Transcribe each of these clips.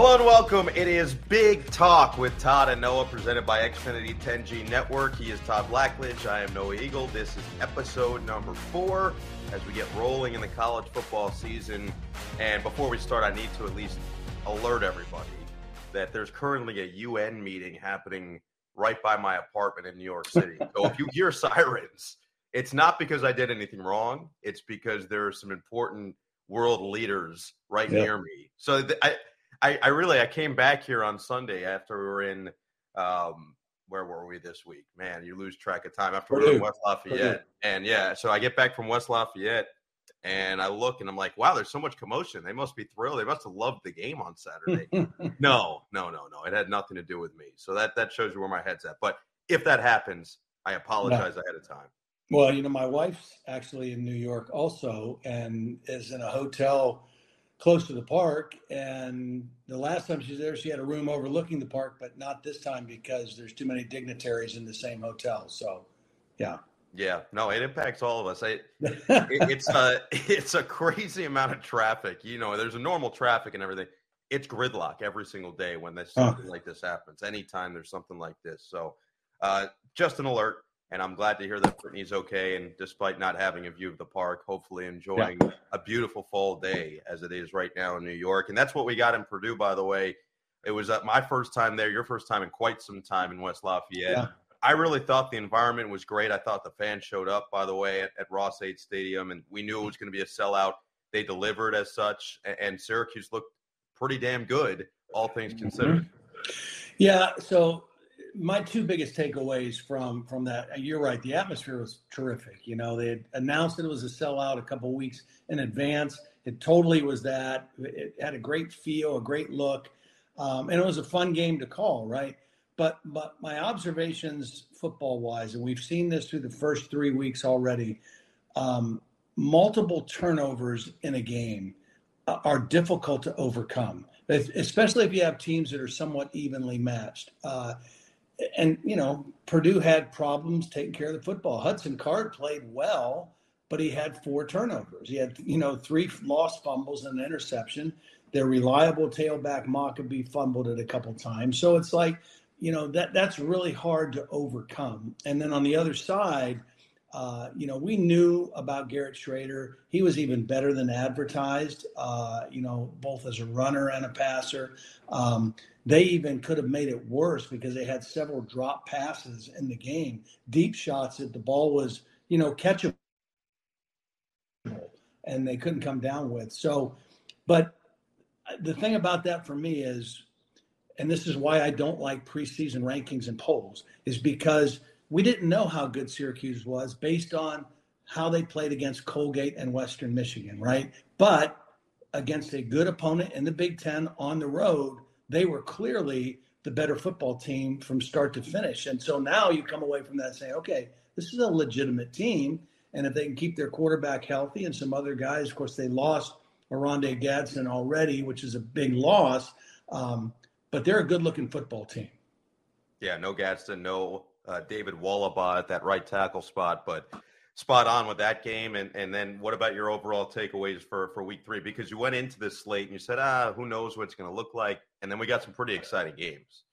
Hello and welcome. It is Big Talk with Todd and Noah, presented by Xfinity 10G Network. He is Todd Blackledge. I am Noah Eagle. This is episode number four as we get rolling in the college football season. And before we start, I need to at least alert everybody that there's currently a UN meeting happening right by my apartment in New York City. So if you hear sirens, it's not because I did anything wrong. It's because there are some important world leaders right Yep. near me. So th- I, I, I really I came back here on Sunday after we were in um, where were we this week? Man, you lose track of time after we were in West Lafayette. And yeah, so I get back from West Lafayette and I look and I'm like, wow, there's so much commotion. They must be thrilled. They must have loved the game on Saturday. no, no, no, no. It had nothing to do with me. So that that shows you where my head's at. But if that happens, I apologize ahead of time. Well, you know, my wife's actually in New York also and is in a hotel close to the park. And the last time she was there, she had a room overlooking the park, but not this time because there's too many dignitaries in the same hotel. So, yeah. Yeah, no, it impacts all of us. I, it, it's a it's a crazy amount of traffic. You know, there's a normal traffic and everything. It's gridlock every single day when this something like this happens. Anytime there's something like this, so uh, just an alert. And I'm glad to hear that Brittany's okay. And despite not having a view of the park, hopefully enjoying a beautiful fall day as it is right now in New York. And that's what we got in Purdue, by the way. It was uh, my first time there, your first time in quite some time in West Lafayette. Yeah. I really thought the environment was great. I thought the fans showed up, by the way, at, at Ross-Ade Stadium, and we knew it was going to be a sellout. They delivered as such, a- and Syracuse looked pretty damn good, all things considered. Yeah. So my two biggest takeaways from from that, you're right. The atmosphere was terrific. You know, they announced that it was a sellout a couple weeks in advance. It totally was that. It had a great feel, a great look, um, and it was a fun game to call, right? But but my observations, football wise, and we've seen this through the first three weeks already. Um, multiple turnovers in a game are difficult to overcome, especially if you have teams that are somewhat evenly matched. Uh, and you know, Purdue had problems taking care of the football. Hudson Card played well, but he had four turnovers. He had you know three lost fumbles and an interception. Their reliable tailback Mockobee fumbled it a couple times. So it's like you know that that's really hard to overcome. And then on the other side. Uh, you know, we knew about Garrett Shrader. He was even better than advertised, uh, you know, both as a runner and a passer. Um, they even could have made it worse because they had several drop passes in the game, deep shots that the ball was, you know, catchable and they couldn't come down with. So, but the thing about that for me is, and this is why I don't like preseason rankings and polls, is because we didn't know how good Syracuse was based on how they played against Colgate and Western Michigan, right? But against a good opponent in the Big Ten on the road, they were clearly the better football team from start to finish. And so now you come away from that saying, okay, this is a legitimate team. And if they can keep their quarterback healthy and some other guys, of course, they lost Oronde Gadsden already, which is a big loss. Um, but they're a good looking football team. Yeah, no Gadsden, no uh, David Wohlabaugh at that right tackle spot, but spot on with that game. And and then what about your overall takeaways for for week three? Because you went into this slate and you said, ah, who knows what it's going to look like, and then we got some pretty exciting games.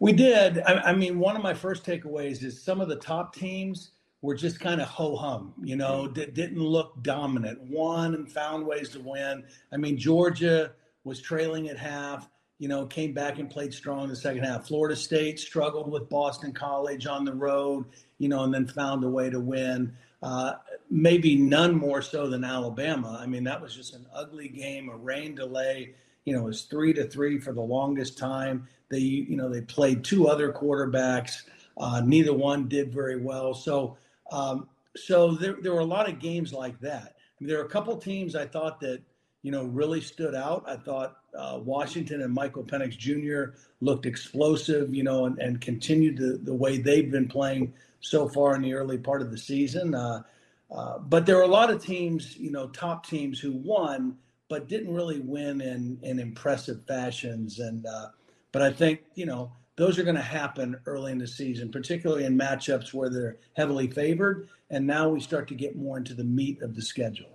We did. I, I mean, one of my first takeaways is some of the top teams were just kind of ho hum, you know, d- didn't look dominant, won and found ways to win. I mean, Georgia was trailing at half. You know, came back and played strong in the second half. Florida State struggled with Boston College on the road, you know, and then found a way to win. Uh, maybe none more so than Alabama. I mean, that was just an ugly game, a rain delay. You know, it was three to three for the longest time. They, you know, they played two other quarterbacks. Uh, neither one did very well. So, um, so there, there were a lot of games like that. I mean, there were a couple teams I thought that, you know, really stood out. I thought uh, Washington and Michael Penix Jr. looked explosive, you know, and, and continued the, the way they've been playing so far in the early part of the season. Uh, uh, but there were a lot of teams, you know, top teams who won, but didn't really win in, in impressive fashions. And, uh, but I think, you know, those are going to happen early in the season, particularly in matchups where they're heavily favored. And now we start to get more into the meat of the schedule.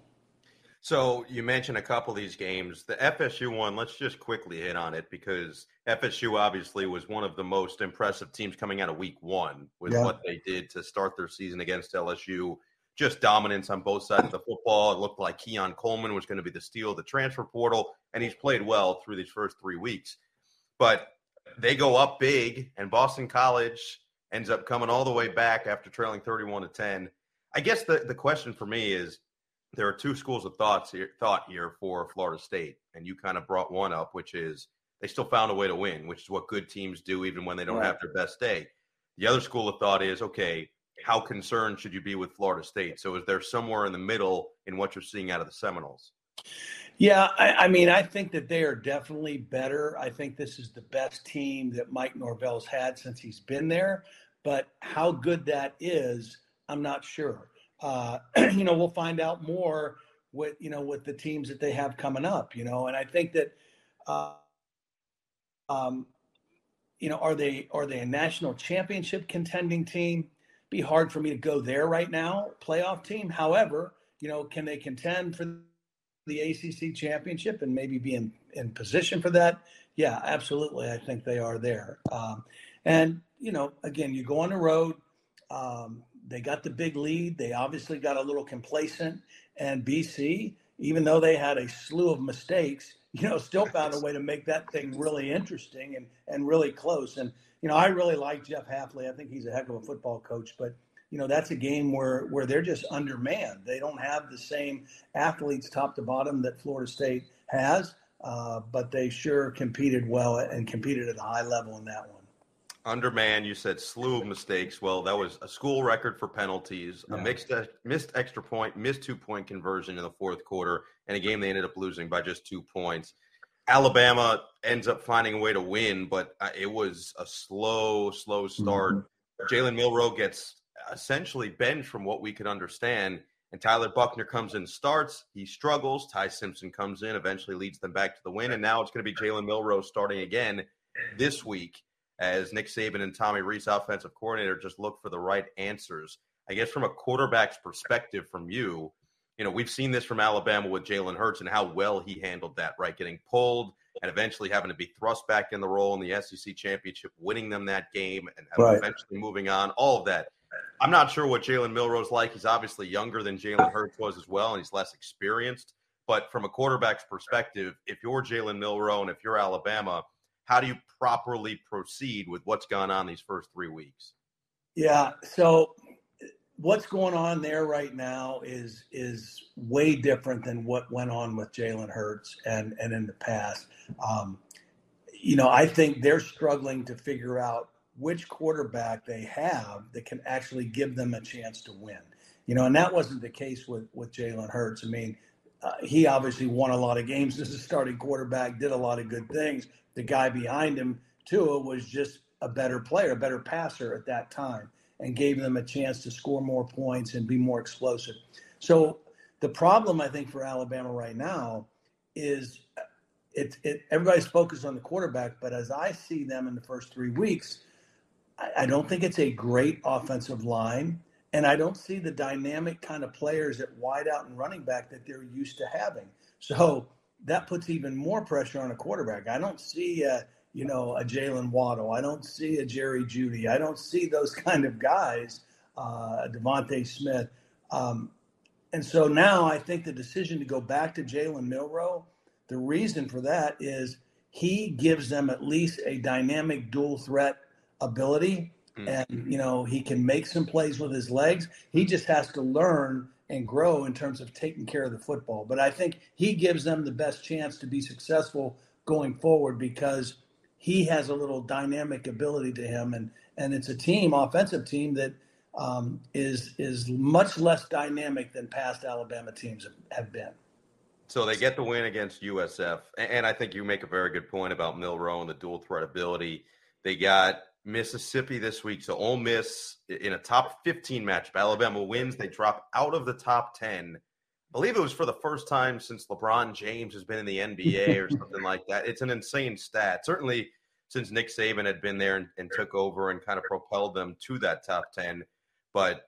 So you mentioned a couple of these games. The FSU one, let's just quickly hit on it because FSU obviously was one of the most impressive teams coming out of week one with yeah. what they did to start their season against LSU. Just dominance on both sides of the football. It looked like Keon Coleman was going to be the steal of the transfer portal, and he's played well through these first three weeks. But they go up big, and Boston College ends up coming all the way back after trailing 31 to 10. I guess the, the question for me is there are two schools of thoughts here, thought here for Florida State, and you kind of brought one up, which is they still found a way to win, which is what good teams do even when they don't right. have their best day. The other school of thought is okay, how concerned should you be with Florida State? So is there somewhere in the middle in what you're seeing out of the Seminoles? Yeah, I, I, mean, I think that they are definitely better. I think this is the best team that Mike Norvell's had since he's been there. But how good that is, I'm not sure. Uh, you know, we'll find out more with you know with the teams that they have coming up. You know, and I think that, uh, um, you know, are they are they a national championship contending team? Be hard for me to go there right now. Playoff team, however, you know, can they contend for the ACC championship and maybe be in, in position for that? Yeah, absolutely. I think they are there. Um, and, you know, again, you go on the road. Um, they got the big lead. They obviously got a little complacent. And BC, even though they had a slew of mistakes, you know, still found a way to make that thing really interesting and, and really close. And, you know, I really like Jeff Hafley. I think he's a heck of a football coach, but – you know that's a game where where they're just undermanned. They don't have the same athletes top to bottom that Florida State has, uh, but they sure competed well and competed at a high level in that one. Underman, you said slew of mistakes. Well, that was a school record for penalties, yeah. a mixed missed extra point, missed two point conversion in the fourth quarter, and a game they ended up losing by just two points. Alabama ends up finding a way to win, but uh, it was a slow, slow start. Mm-hmm. Jalen Milroe gets essentially benched from what we could understand. And Tyler Buchner comes in, starts. He struggles. Ty Simpson comes in, eventually leads them back to the win. And now it's going to be Jalen Milroe starting again this week as Nick Saban and Tommy Rees, offensive coordinator, just look for the right answers. I guess from a quarterback's perspective, from you, you know, we've seen this from Alabama with Jalen Hurts and how well he handled that, right? Getting pulled and eventually having to be thrust back in the role in the SEC championship, winning them that game, and right. eventually moving on. All of that. I'm not sure what Jalen Milroe's like. He's obviously younger than Jalen Hurts was as well, and he's less experienced. But from a quarterback's perspective, if you're Jalen Milroe and if you're Alabama, how do you properly proceed with what's gone on these first three weeks? Yeah. So what's going on there right now is is way different than what went on with Jalen Hurts and and in the past. Um, you know, I think they're struggling to figure out which quarterback they have that can actually give them a chance to win. You know, and that wasn't the case with with Jalen Hurts. I mean, uh, he obviously won a lot of games as a starting quarterback, did a lot of good things. The guy behind him, Tua, was just a better player, a better passer at that time, and gave them a chance to score more points and be more explosive. So the problem I think for Alabama right now is uh, it, it everybody's focused on the quarterback, but as I see them in the first three weeks, I don't think it's a great offensive line. And I don't see the dynamic kind of players at wideout and running back that they're used to having. So that puts even more pressure on a quarterback. I don't see, a, you know, a Jaylen Waddle. I don't see a Jerry Jeudy. I don't see those kind of guys, uh, DeVonta Smith. Um, and so now I think the decision to go back to Jalen Milroe, the reason for that is he gives them at least a dynamic dual threat ability. Mm-hmm. And, you know, he can make some plays with his legs. He just has to learn and grow in terms of taking care of the football. But I think he gives them the best chance to be successful going forward because he has a little dynamic ability to him. And, and it's a team, offensive team, that um, is is much less dynamic than past Alabama teams have been. So they get the win against USF, and I think you make a very good point about Milroe and the dual threat ability. They got Mississippi this week, so Ole Miss in a top 15 matchup. Alabama wins, they drop out of the top 10. I believe it was for the first time since LeBron James has been in the NBA or something like that. It's an insane stat. Certainly since Nick Saban had been there and, and took over and kind of propelled them to that top 10. But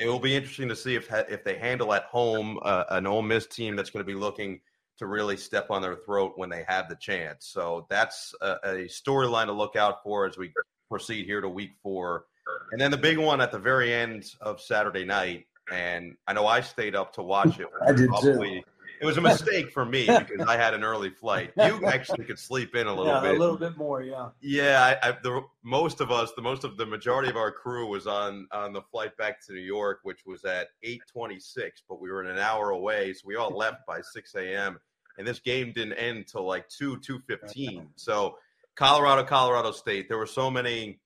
it will be interesting to see if if they handle at home uh, an Ole Miss team that's going to be looking to really step on their throat when they have the chance. So that's a, a storyline to look out for as we proceed here to Week Four, and then the big one at the very end of Saturday night. And I know I stayed up to watch it. I did probably, too it was a mistake for me because I had an early flight. You actually could sleep in a little yeah, bit, a little bit more, yeah. Yeah, I, I, the most of us, the most of the majority of our crew was on on the flight back to New York, which was at eight twenty six, but we were in an hour away, so we all left by six a.m. And this game didn't end till like two two fifteen. So Colorado, Colorado State, there were so many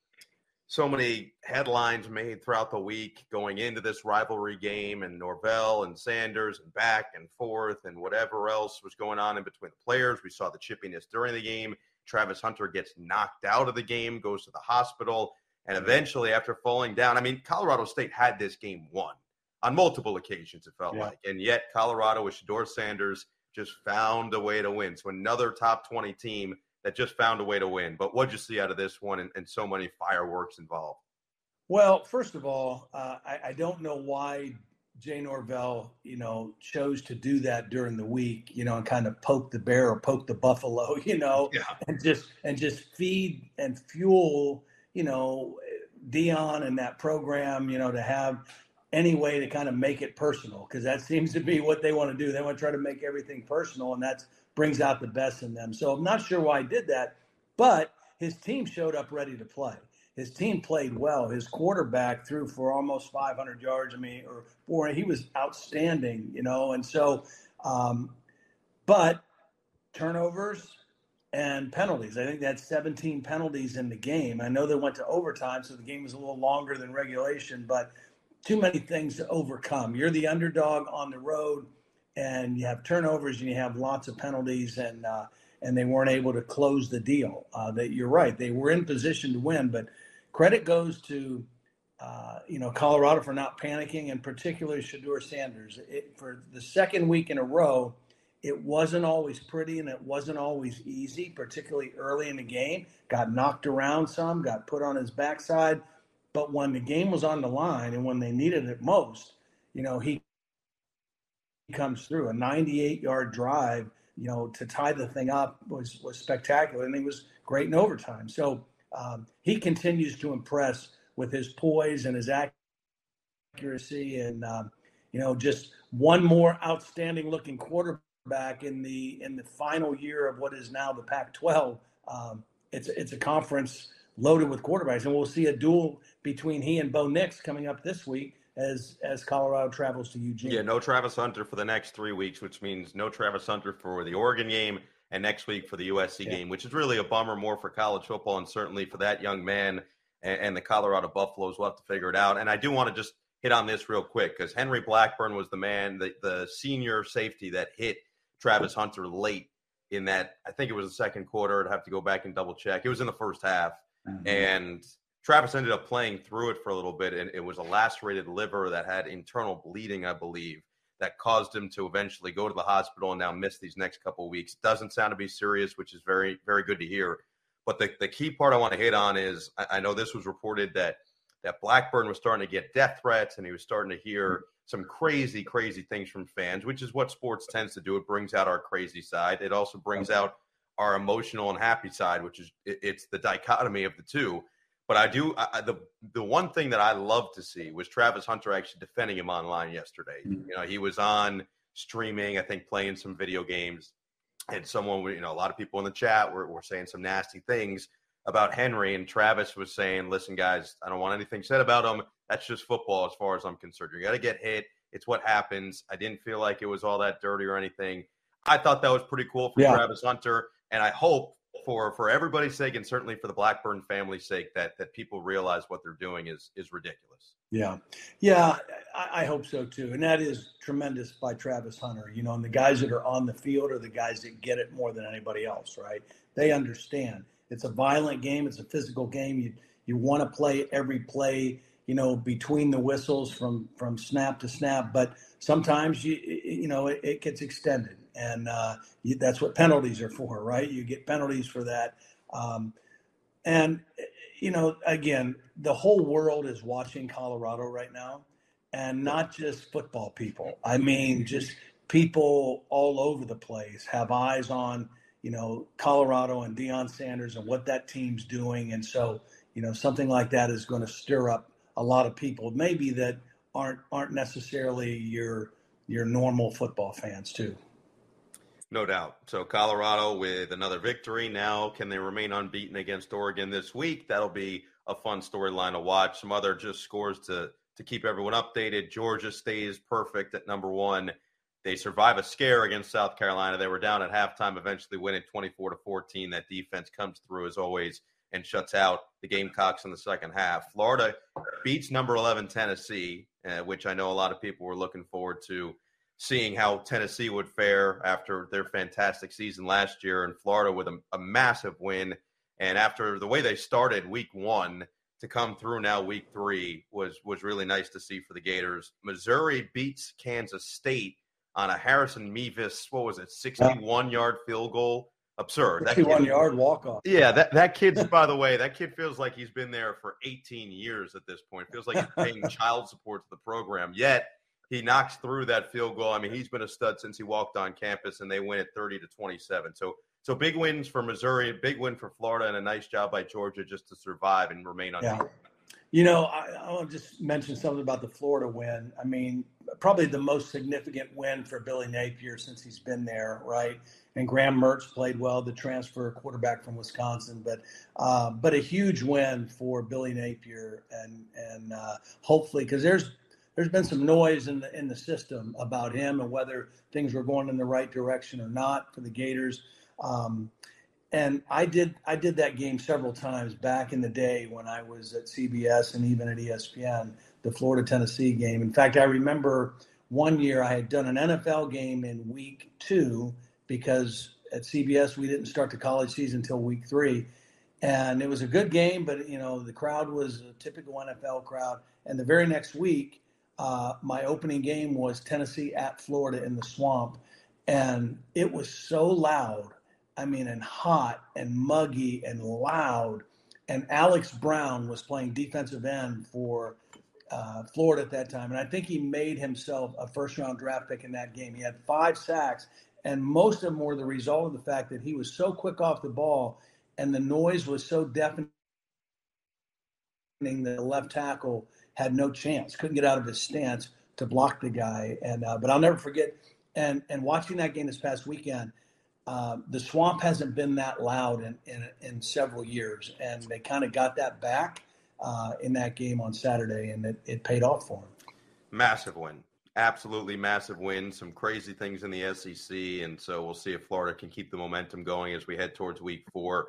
so many headlines made throughout the week going into this rivalry game and Norvell and Sanders and back and forth and whatever else was going on in between the players. We saw the chippiness during the game. Travis Hunter gets knocked out of the game, goes to the hospital, and eventually, after falling down, I mean, Colorado State had this game won on multiple occasions, it felt yeah. like. And yet, Colorado with Shedeur Sanders just found a way to win. So, another top 20 team that just found a way to win. But what'd you see out of this one and, and so many fireworks involved? Well, first of all, uh, I, I, don't know why Jay Norvell, you know, chose to do that during the week, you know, and kind of poke the bear or poke the buffalo, you know, yeah. and just and just feed and fuel, you know, Deion and that program, you know, to have any way to kind of make it personal because that seems to be what they want to do. They want to try to make everything personal, and that's brings out the best in them. So I'm not sure why he did that, but his team showed up ready to play. His team played well. His quarterback threw for almost 500 yards. I mean, or four. He was outstanding, you know. And so, um, but turnovers and penalties. I think that's 17 penalties in the game. I know they went to overtime, so the game was a little longer than regulation, but too many things to overcome. You're the underdog on the road and you have turnovers and you have lots of penalties and uh, and they weren't able to close the deal. Uh, that you're right, they were in position to win, but credit goes to uh, you know Colorado for not panicking, and particularly Shedeur Sanders. It, for the second week in a row, it wasn't always pretty and it wasn't always easy, particularly early in the game. Got knocked around some, got put on his backside, but when the game was on the line and when they needed it most, you know he comes through. A 98 yard drive, you know, to tie the thing up was was spectacular, and he was great in overtime. So um, he continues to impress with his poise and his accuracy, and um, you know, just one more outstanding looking quarterback in the in the final year of what is now the Pac-12. Um, it's it's a conference loaded with quarterbacks, and we'll see a duel between he and Bo Nix coming up this week as as Colorado travels to Eugene. Yeah, no Travis Hunter for the next three weeks, which means no Travis Hunter for the Oregon game and next week for the USC yeah. game, which is really a bummer more for college football and certainly for that young man and, and the Colorado Buffaloes. We'll have to figure it out. And I do want to just hit on this real quick because Henry Blackburn was the man, the, the senior safety that hit Travis Hunter late in that. I think it was the second quarter. I'd have to go back and double check. It was in the first half. Mm-hmm. And Travis ended up playing through it for a little bit, and it was a lacerated liver that had internal bleeding, I believe, that caused him to eventually go to the hospital and now miss these next couple weeks. Doesn't sound to be serious, which is very, very good to hear. But the, the key part I want to hit on is I, I know this was reported that that Blackburn was starting to get death threats and he was starting to hear some crazy, crazy things from fans, which is what sports tends to do. It brings out our crazy side. It also brings out our emotional and happy side, which is it, it's the dichotomy of the two. But I do I, the the one thing that I love to see was Travis Hunter actually defending him online yesterday. Mm-hmm. You know, he was on streaming, I think, playing some video games, and someone, you know, a lot of people in the chat were, were saying some nasty things about Henry, and Travis was saying, "Listen, guys, I don't want anything said about him. That's just football, as far as I'm concerned. You got to get hit. It's what happens. I didn't feel like it was all that dirty or anything. I thought that was pretty cool for yeah. Travis Hunter, and I hope for for everybody's sake, and certainly for the Blackburn family's sake, that that people realize what they're doing is is ridiculous. Yeah, yeah, I, I, hope so too, and that is tremendous by Travis Hunter. You know, and the guys that are on the field are the guys that get it more than anybody else, right? They understand it's a violent game, it's a physical game. You you want to play every play, you know, between the whistles from from snap to snap, but sometimes you you know it, it gets extended and uh, you, that's what penalties are for, right? You get penalties for that, um, and you know, again, the whole world is watching Colorado right now, and not just football people. I mean, just people all over the place have eyes on you know Colorado and Deion Sanders and what that team's doing, and so you know something like that is going to stir up a lot of people, maybe that aren't aren't necessarily your your normal football fans too. No doubt. So Colorado with another victory. Now, can they remain unbeaten against Oregon this week? That'll be a fun storyline to watch. Some other just scores to to keep everyone updated. Georgia stays perfect at number one. They survive a scare against South Carolina. They were down at halftime, eventually winning 24 to 14. That defense comes through as always and shuts out the Gamecocks in the second half. Florida beats number 11 Tennessee, uh, which I know a lot of people were looking forward to seeing how Tennessee would fare after their fantastic season last year, in Florida with a, a massive win. And after the way they started week one to come through now week three was was really nice to see for the Gators. Missouri beats Kansas State on a Harrison Mevis, what was it, 61 yard field goal? Absurd. 61 yard walk off. Yeah, that, that kid's, by the way, that kid feels like he's been there for 18 years at this point. Feels like he's paying child support to the program. Yet he knocks through that field goal. I mean, he's been a stud since he walked on campus, and they win at 30 to 27. So, so big wins for Missouri, big win for Florida, and a nice job by Georgia just to survive and remain on. Yeah. You know, I, I want to just mention something about the Florida win. I mean, probably the most significant win for Billy Napier since he's been there, right? And Graham Mertz played well, the transfer quarterback from Wisconsin, but uh, but a huge win for Billy Napier, and and uh, hopefully because there's there's been some noise in the in the system about him and whether things were going in the right direction or not for the Gators. Um, and I did I did that game several times back in the day when I was at CBS and even at ESPN, the Florida Tennessee game. In fact, I remember one year I had done an NFL game in week two because at CBS we didn't start the college season until week three, and it was a good game, but you know the crowd was a typical NFL crowd. And the very next week, uh, my opening game was Tennessee at Florida in the swamp. And it was so loud. I mean, and hot and muggy and loud. And Alex Brown was playing defensive end for uh, Florida at that time. And I think he made himself a first round draft pick in that game. He had five sacks, and most of them were the result of the fact that he was so quick off the ball and the noise was so deafening that the left tackle had no chance, couldn't get out of his stance to block the guy. And uh, but I'll never forget. And and watching that game this past weekend, uh, the swamp hasn't been that loud in in, in several years, and they kind of got that back uh, in that game on Saturday, and it, it paid off for them. Massive win. Absolutely massive win. Some crazy things in the SEC. And so we'll see if Florida can keep the momentum going as we head towards week four.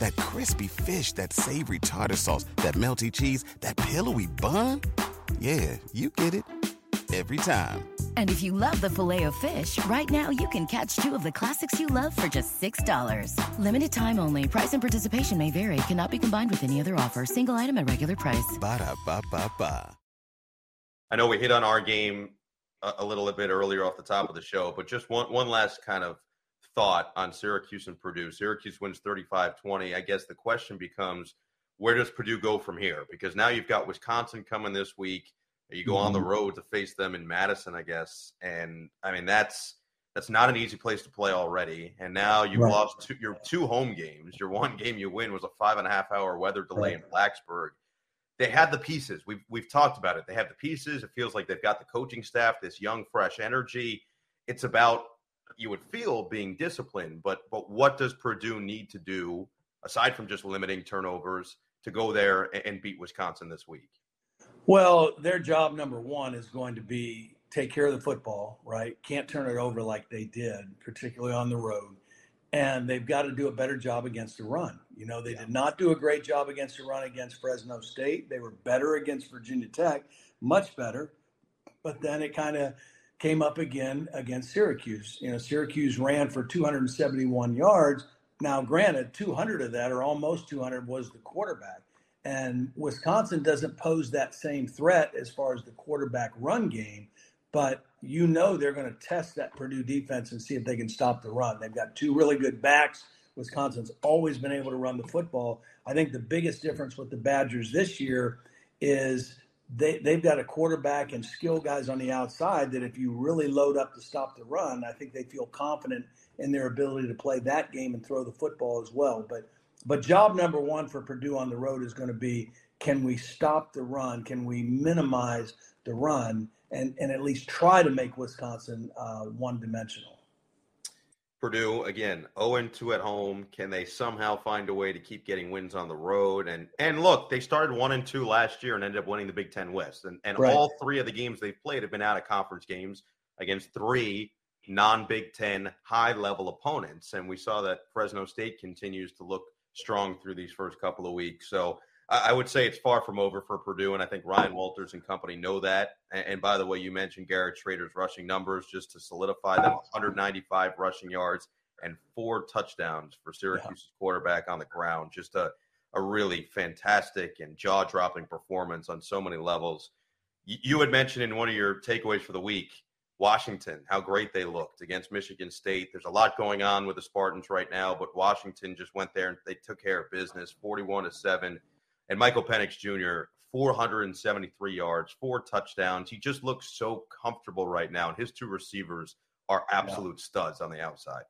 That crispy fish, that savory tartar sauce, that melty cheese, that pillowy bun. Yeah, you get it every time. And if you love the filet of fish, right now you can catch two of the classics you love for just $6. Limited time only. Price and participation may vary. Cannot be combined with any other offer. Single item at regular price. Ba da ba ba ba. I know we hit on our game a, a little bit earlier off the top of the show, but just one one last kind of thought on Syracuse and Purdue. Syracuse wins 35-20. I guess the question becomes where does Purdue go from here? Because now you've got Wisconsin coming this week. You go on the mm-hmm. road to face them in Madison, I guess, and I mean that's that's not an easy place to play already. And now you've Right. lost two, your two home games. Your one game you win was a five and a half hour weather delay in Blacksburg. They had the pieces. We've we've talked about it. They have the pieces. It feels like they've got the coaching staff, this young, fresh energy. It's about you would feel being disciplined, but but what does Purdue need to do aside from just limiting turnovers to go there and, and beat Wisconsin this week? Well, their job number one is going to be take care of the football, right? Can't turn it over like they did, particularly on the road. And they've got to do a better job against the run. You know, they did not do a great job against the run against Fresno State. They were better against Virginia Tech, much better. But then it kind of came up again against Syracuse. You know, Syracuse ran for 271 yards. Now, granted, 200 of that, or almost 200, was the quarterback. And Wisconsin doesn't pose that same threat as far as the quarterback run game, but you know they're going to test that Purdue defense and see if they can stop the run. They've got two really good backs. Wisconsin's always been able to run the football. I think the biggest difference with the Badgers this year is they, they've got a quarterback and skill guys on the outside that if you really load up to stop the run, I think they feel confident in their ability to play that game and throw the football as well. But but job number one for Purdue on the road is going to be can we stop the run? Can we minimize the run and, and at least try to make Wisconsin uh, one dimensional? Purdue again, 0 2 at home. Can they somehow find a way to keep getting wins on the road? And and look, they started one and two last year and ended up winning the Big Ten West. And and Right. all three of the games they've played have been out of conference games against three non Big Ten high level opponents. And we saw that Fresno State continues to look strong through these first couple of weeks. So I, I would say it's far from over for Purdue, and I think Ryan Walters and company know that. And, and by the way, you mentioned Garrett Shrader's rushing numbers just to solidify them: 195 rushing yards and four touchdowns for Syracuse's quarterback on the ground. Just a a really fantastic and jaw dropping performance on so many levels. You, you had mentioned in one of your takeaways for the week. Washington, how great they looked against Michigan State. There's a lot going on with the Spartans right now, but Washington just went there and they took care of business, 41 to 7. And Michael Penix Jr., 473 yards, four touchdowns. He just looks so comfortable right now. And his two receivers are absolute studs on the outside.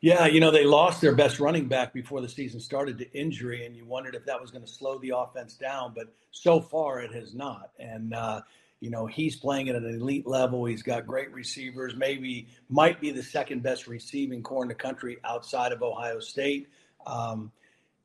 Yeah, you know, they lost their best running back before the season started to injury, and you wondered if that was going to slow the offense down, but so far it has not. And, uh, you know, he's playing at an elite level. He's got great receivers, maybe might be the second best receiving core in the country outside of Ohio State. Um,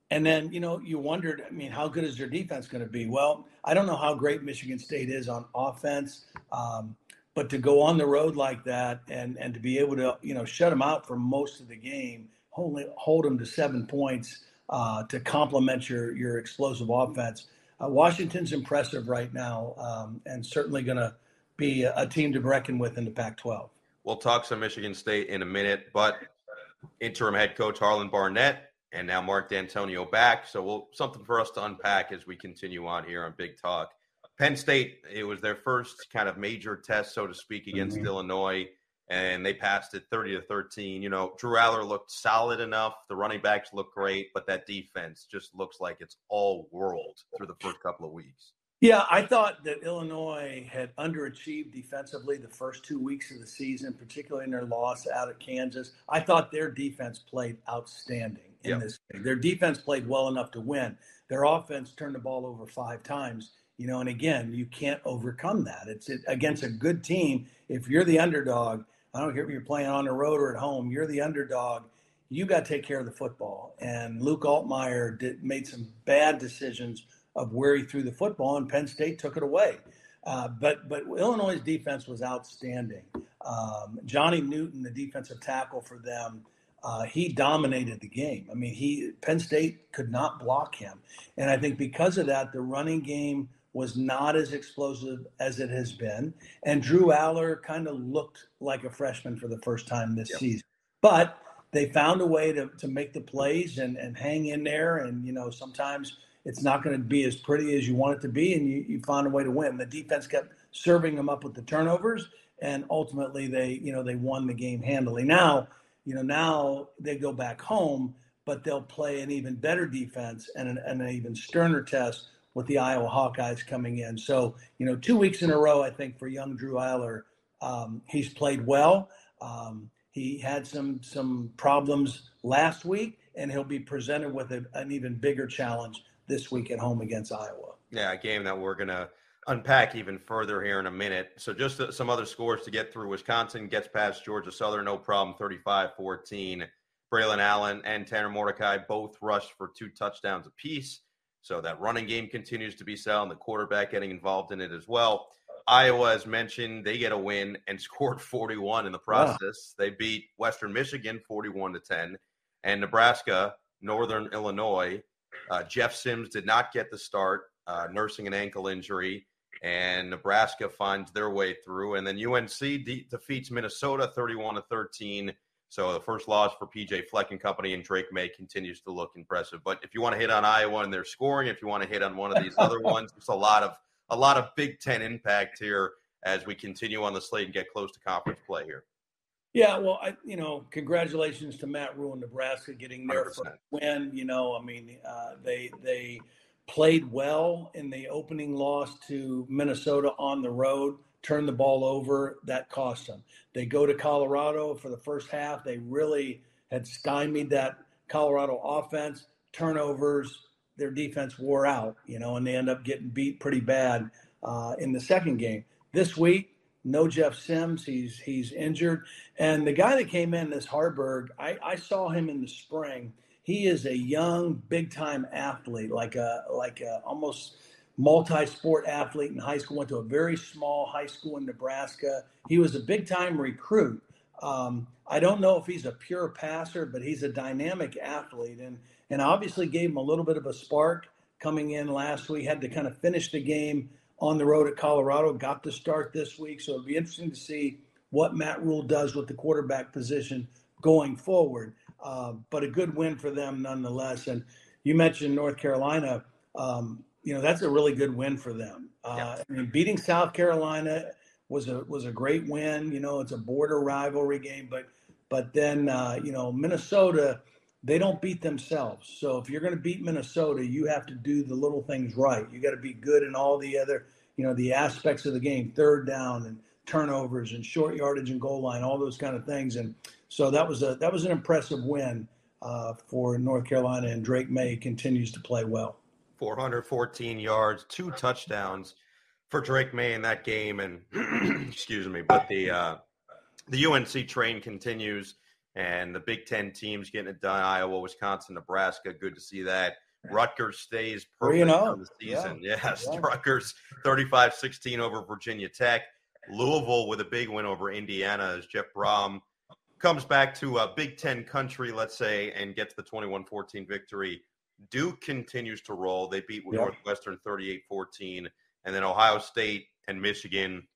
and then, you know, you wondered, I mean, how good is their defense going to be? Well, I don't know how great Michigan State is on offense. Um, but to go on the road like that and and to be able to you know shut them out for most of the game, hold hold them to seven points uh, to complement your your explosive offense. Uh, Washington's impressive right now, um, and certainly going to be a, a team to reckon with in the Pac-12. We'll talk some Michigan State in a minute, but interim head coach Harlan Barnett and now Mark Dantonio back. So we'll something for us to unpack as we continue on here on Big Talk. Penn State, it was their first kind of major test, so to speak, against Mhm. Illinois, and they passed it 30 to 13. You know, Drew Allar looked solid enough. The running backs look great, but that defense just looks like it's all world through the first couple of weeks. Yeah, I thought that Illinois had underachieved defensively the first two weeks of the season, particularly in their loss out at Kansas. I thought their defense played outstanding in Yep. this game. Their defense played well enough to win. Their offense turned the ball over five times, you know, and again, you can't overcome that. It's it, against a good team. If you're the underdog, I don't care if you're playing on the road or at home, you're the underdog. You got to take care of the football. And Luke Altmyer did, made some bad decisions of where he threw the football, and Penn State took it away. Uh, but but Illinois' defense was outstanding. Um, Johnny Newton, the defensive tackle for them, uh, he dominated the game. I mean, he Penn State could not block him, and I think because of that, the running game was not as explosive as it has been. And Drew Allar kind of looked like a freshman for the first time this yep. season. But they found a way to, to make the plays and, and hang in there. And, you know, sometimes it's not going to be as pretty as you want it to be, and you, you found a way to win. The defense kept serving them up with the turnovers, and ultimately they, you know, they won the game handily. Now, you know, now they go back home, but they'll play an even better defense and an, and an even sterner test with the Iowa Hawkeyes coming in. So, you know, two weeks in a row, I think for young Drew Allar, um, he's played well. Um, he had some some problems last week, and he'll be presented with a, an even bigger challenge this week at home against Iowa. Yeah, a game that we're gonna unpack even further here in a minute. So just some other scores to get through. Wisconsin gets past Georgia Southern, no problem, 35-14. Braelon Allen and Tanner Mordecai both rushed for two touchdowns apiece. So that running game continues to be sound. The quarterback getting involved in it as well. Iowa, as mentioned, they get a win and scored 41 in the process. Wow. They beat Western Michigan 41 to 10, and Nebraska, Northern Illinois. Uh, Jeff Sims did not get the start, uh, nursing an ankle injury, and Nebraska finds their way through. And then UNC de- defeats Minnesota 31 to 13. So the first loss for PJ Fleck and company and Drake Maye continues to look impressive. But if you want to hit on Iowa and their scoring, if you want to hit on one of these other ones, there's a lot of a lot of Big Ten impact here as we continue on the slate and get close to conference play here. Yeah, well, I, you know, congratulations to Matt Rhule in Nebraska getting their 100%. first win. You know, I mean, uh, they they played well in the opening loss to Minnesota on the road turn the ball over. That cost them. They go to Colorado for the first half. They really had stymied that Colorado offense. Turnovers, their defense wore out, you know, and they end up getting beat pretty bad uh, in the second game. This week, no Jeff Sims. He's he's injured, and the guy that came in, this Haarberg, I, I saw him in the spring. He is a young, big time athlete, like a like a almost multi-sport athlete in high school. Went to a very small high school in Nebraska. He was a big-time recruit. Um, I don't know if he's a pure passer, but he's a dynamic athlete, and and obviously gave him a little bit of a spark coming in last week. Had to kind of finish the game on the road at Colorado. Got to start this week, so it'll be interesting to see what Matt Rhule does with the quarterback position going forward. Uh, but a good win for them nonetheless. And you mentioned North Carolina. Um, you know that's a really good win for them. Uh, yeah. I mean, beating South Carolina was a was a great win. You know, it's a border rivalry game, but but then uh, you know Minnesota they don't beat themselves. So if you're going to beat Minnesota, you have to do the little things right. You got to be good in all the other you know the aspects of the game, third down and turnovers and short yardage and goal line, all those kind of things. And so that was a that was an impressive win uh, for North Carolina, and Drake Maye continues to play well. 414 yards, two touchdowns for Drake Maye in that game. And excuse me, but the uh, the UNC train continues, and the Big Ten teams getting it done. Iowa, Wisconsin, Nebraska. Good to see that. Rutgers stays perfect on the season. Yeah. Yes, yeah. Rutgers 35-16 over Virginia Tech. Louisville with a big win over Indiana as Jeff Brohm comes back to a Big Ten country, let's say, and gets the 21-14 victory Duke continues to roll. They beat. Northwestern 38 14. And then Ohio State and Michigan,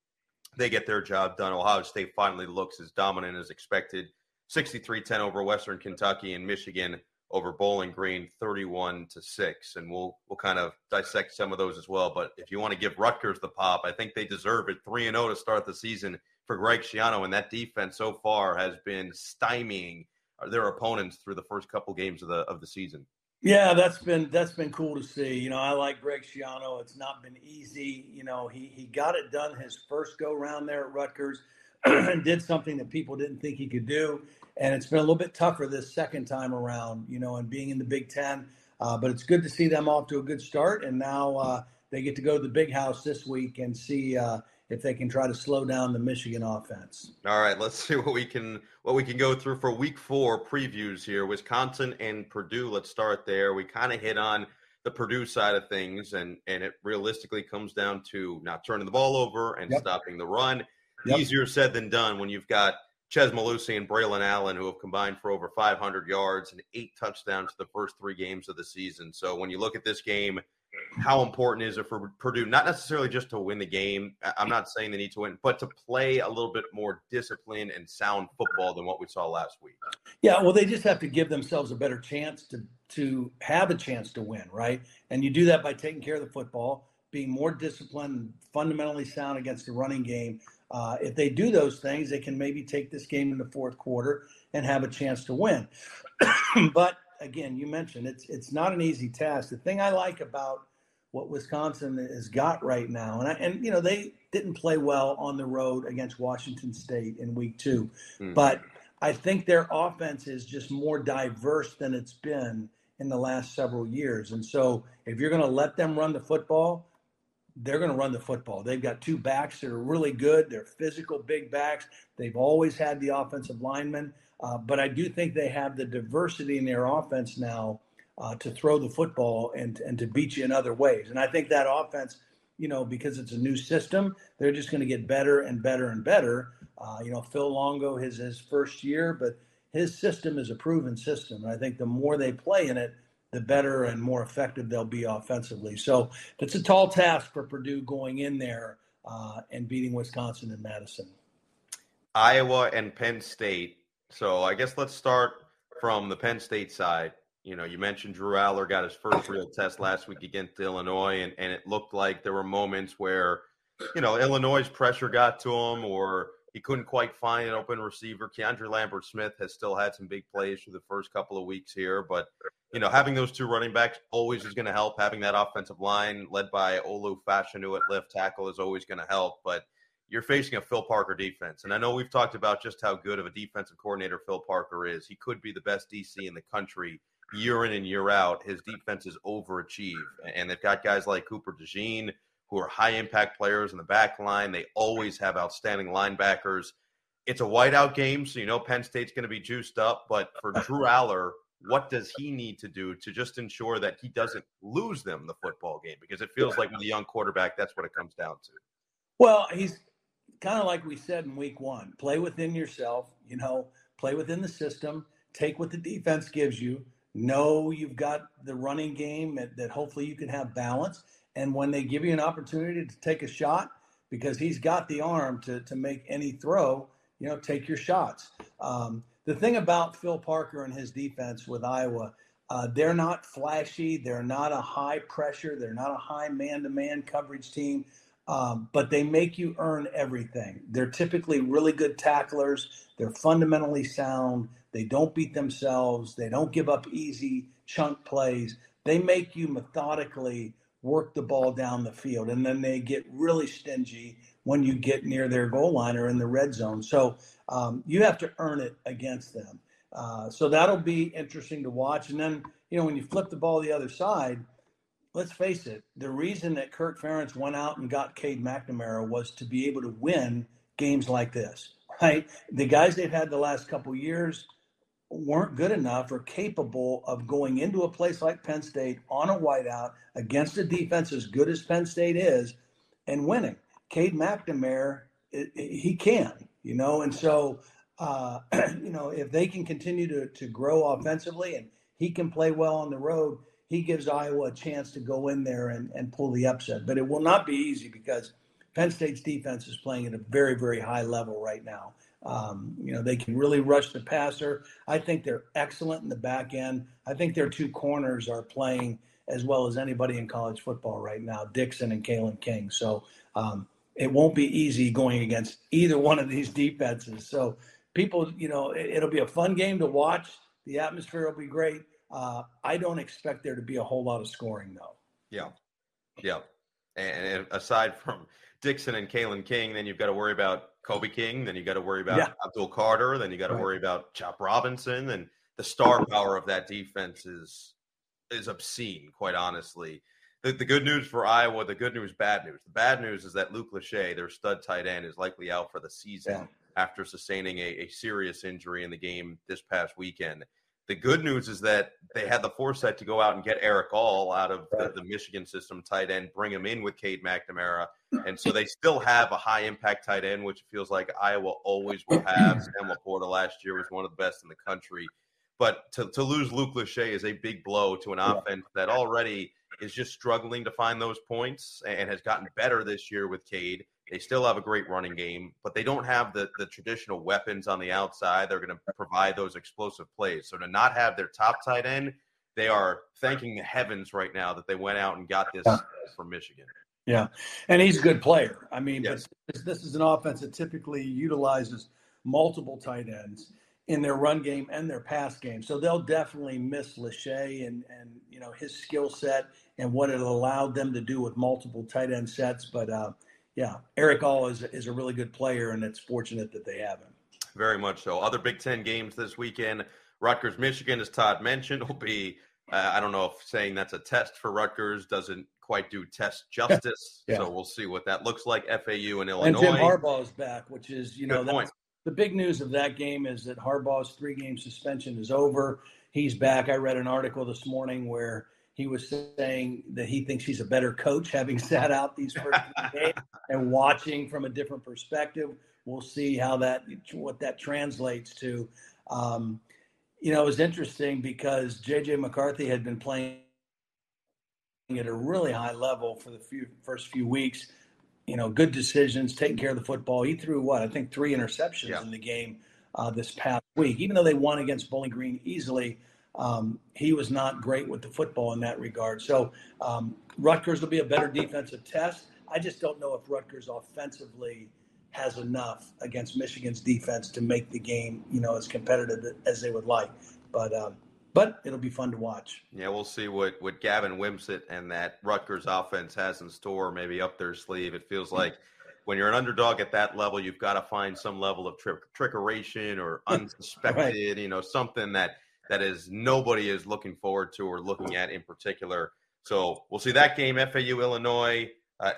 they get their job done. Ohio State finally looks as dominant as expected 63 10 over Western Kentucky and Michigan over Bowling Green 31 to 6 and we'll we'll kind of dissect some of those as well but if you want to give Rutgers the pop I think they deserve it 3 and 0 to start the season for Greg Schiano and that defense so far has been stymieing their opponents through the first couple games of the of the season yeah, that's been that's been cool to see. You know, I like Greg Schiano. It's not been easy. You know, he he got it done his first go round there at Rutgers and did something that people didn't think he could do. And it's been a little bit tougher this second time around, you know, and being in the Big Ten. Uh, but it's good to see them off to a good start. And now uh, they get to go to the big house this week and see uh, if they can try to slow down the Michigan offense. All right, let's see what we can what we can go through for week 4 previews here. Wisconsin and Purdue, let's start there. We kind of hit on the Purdue side of things and and it realistically comes down to not turning the ball over and yep. stopping the run. Yep. Easier said than done when you've got Chez Mellusi and Braelon Allen, who have combined for over 500 yards and eight touchdowns the first three games of the season. So when you look at this game, how important is it for Purdue? Not necessarily just to win the game. I'm not saying they need to win, but to play a little bit more disciplined and sound football than what we saw last week. Yeah, well, they just have to give themselves a better chance to to have a chance to win, right? And you do that by taking care of the football, being more disciplined, fundamentally sound against the running game. Uh, if they do those things, they can maybe take this game in the fourth quarter and have a chance to win. but again, you mentioned it's it's not an easy task. The thing I like about what Wisconsin has got right now, and I, and you know they didn't play well on the road against Washington State in Week 2 mm-hmm. but I think their offense is just more diverse than it's been in the last several years. And so, if you're going to let them run the football, they're going to run the football. They've got two backs that are really good. They're physical, big backs. They've always had the offensive linemen. Uh, but I do think they have the diversity in their offense now uh, to throw the football and and to beat you in other ways. And I think that offense, you know, because it's a new system, they're just going to get better and better and better. Uh, you know, Phil Longo his his first year, but his system is a proven system. And I think the more they play in it, the better and more effective they'll be offensively. So it's a tall task for Purdue going in there uh, and beating Wisconsin and Madison. Iowa and Penn State so I guess let's start from the Penn State side. You know, you mentioned Drew Allar got his first real test last week against Illinois, and, and it looked like there were moments where, you know, Illinois' pressure got to him or he couldn't quite find an open receiver. Keandre Lambert Smith has still had some big plays for the first couple of weeks here, but you know, having those two running backs always is going to help. Having that offensive line led by Olu Fashanu at left tackle is always going to help. But you're facing a Phil Parker defense. And I know we've talked about just how good of a defensive coordinator Phil Parker is. He could be the best DC in the country year in and year out. His defense is overachieve. And they've got guys like Cooper DeJean who are high impact players in the back line. They always have outstanding linebackers. It's a whiteout game, so you know Penn State's going to be juiced up. But for Drew Allar, what does he need to do to just ensure that he doesn't lose them the football game? Because it feels like with a young quarterback, that's what it comes down to. Well, he's kind of like we said in week one play within yourself, you know, play within the system, take what the defense gives you, know you've got the running game that, that hopefully you can have balance. And when they give you an opportunity to take a shot, because he's got the arm to, to make any throw, you know, take your shots. Um, the thing about Phil Parker and his defense with Iowa, uh, they're not flashy. They're not a high pressure. They're not a high man to man coverage team um, but they make you earn everything. They're typically really good tacklers. They're fundamentally sound. They don't beat themselves. They don't give up easy chunk plays. They make you methodically work the ball down the field, and then they get really stingy when you get near their goal line or in the red zone. So um, you have to earn it against them. Uh, so that'll be interesting to watch. And then, you know, when you flip the ball the other side, let's face it, the reason that Kirk Ferentz went out and got Cade McNamara was to be able to win games like this, right? The guys they've had the last couple years weren't good enough or capable of going into a place like Penn State on a whiteout against a defense as good as Penn State is and winning. Cade McNamara, it, it, he can, you know, and so, uh, you know, if they can continue to, to grow offensively and he can play well on the road – he gives Iowa a chance to go in there and, and pull the upset. But it will not be easy because Penn State's defense is playing at a very, very high level right now. Um, you know, they can really rush the passer. I think they're excellent in the back end. I think their two corners are playing as well as anybody in college football right now, Dixon and Kalen King. So um, it won't be easy going against either one of these defenses. So people, you know, it, will be a fun game to watch. The atmosphere will be great. Uh, I don't expect there to be a whole lot of scoring, though. Yeah. Yeah. And aside from Dixon and Kalen King, then you've got to worry about Kobe King. Then you've got to worry about yeah. Abdul Carter. Then you got to right. worry about Chop Robinson. And the star power of that defense is is obscene, quite honestly. The, the good news for Iowa, the good news, bad news. The bad news is that Luke Lachey, their stud tight end, is likely out for the season yeah. after sustaining a, a serious injury in the game this past weekend the good news is that they had the foresight to go out and get Erick All out of the, the, Michigan system tight end, bring him in with Cade McNamara. And so they still have a high impact tight end, which feels like Iowa always will have. Sam LaPorta last year was one of the best in the country. But to, to lose Luke Lachey is a big blow to an offense that already is just struggling to find those points and has gotten better this year with Cade. They still have a great running game, but they don't have the, the traditional weapons on the outside. They're going to provide those explosive plays. So to not have their top tight end, they are thanking the heavens right now that they went out and got this from Michigan. Yeah, and he's a good player. I mean, yes. this, this is an offense that typically utilizes multiple tight ends in their run game and their pass game. So they'll definitely miss Lachey and and you know his skill set and what it allowed them to do with multiple tight end sets. But uh, yeah, Erick All is, is a really good player, and it's fortunate that they have him. Very much so. Other Big Ten games this weekend Rutgers, Michigan, as Todd mentioned, will be, uh, I don't know if saying that's a test for Rutgers doesn't quite do test justice. yeah. So we'll see what that looks like. FAU and Illinois. And Jim Harbaugh is back, which is, you know, the big news of that game is that Harbaugh's three game suspension is over. He's back. I read an article this morning where he was saying that he thinks he's a better coach having sat out these first games and watching from a different perspective. We'll see how that what that translates to. Um, you know, it was interesting because JJ McCarthy had been playing at a really high level for the few, first few weeks. You know, good decisions, taking care of the football. He threw what I think three interceptions yeah. in the game uh, this past week. Even though they won against Bowling Green easily, um, he was not great with the football in that regard. So um, Rutgers will be a better defensive test. I just don't know if Rutgers offensively has enough against Michigan's defense to make the game, you know, as competitive as they would like. But um, but it'll be fun to watch. Yeah, we'll see what what Gavin Wimsatt and that Rutgers offense has in store, maybe up their sleeve. It feels like when you're an underdog at that level, you've got to find some level of trick, trickeration or unsuspected, right. you know, something that that is nobody is looking forward to or looking at in particular. So we'll see that game, FAU, Illinois, uh,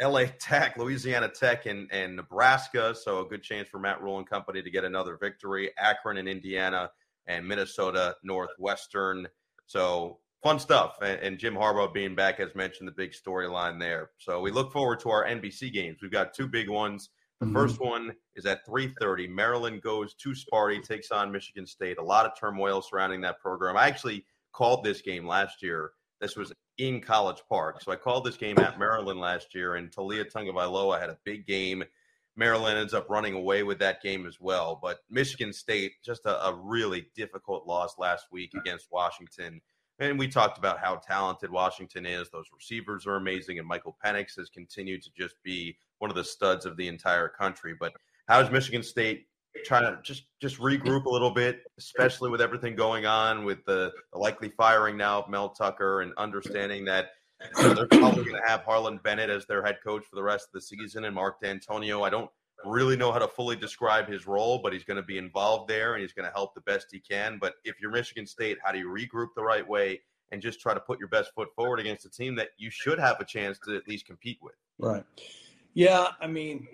LA Tech, Louisiana Tech, and, and Nebraska. So a good chance for Matt Rhule and company to get another victory. Akron and Indiana, and Minnesota Northwestern. So fun stuff. And, and Jim Harbaugh being back, as mentioned, the big storyline there. So we look forward to our NBC games. We've got two big ones. The mm-hmm. first one is at 3:30. Maryland goes to Sparty, takes on Michigan State. A lot of turmoil surrounding that program. I actually called this game last year. This was in College Park, so I called this game at Maryland last year, and Taulia Tagovailoa had a big game. Maryland ends up running away with that game as well. But Michigan State, just a, a really difficult loss last week against Washington. And we talked about how talented Washington is. Those receivers are amazing, and Michael Penix has continued to just be one of the studs of the entire country. But how is Michigan State trying to just just regroup a little bit, especially with everything going on with the, the likely firing now of Mel Tucker and understanding that you know, they're probably going to have Harlon Barnett as their head coach for the rest of the season and Mark Dantonio. I don't really know how to fully describe his role, but he's going to be involved there and he's going to help the best he can. But if you're Michigan State, how do you regroup the right way and just try to put your best foot forward against a team that you should have a chance to at least compete with? Right. Yeah, I mean,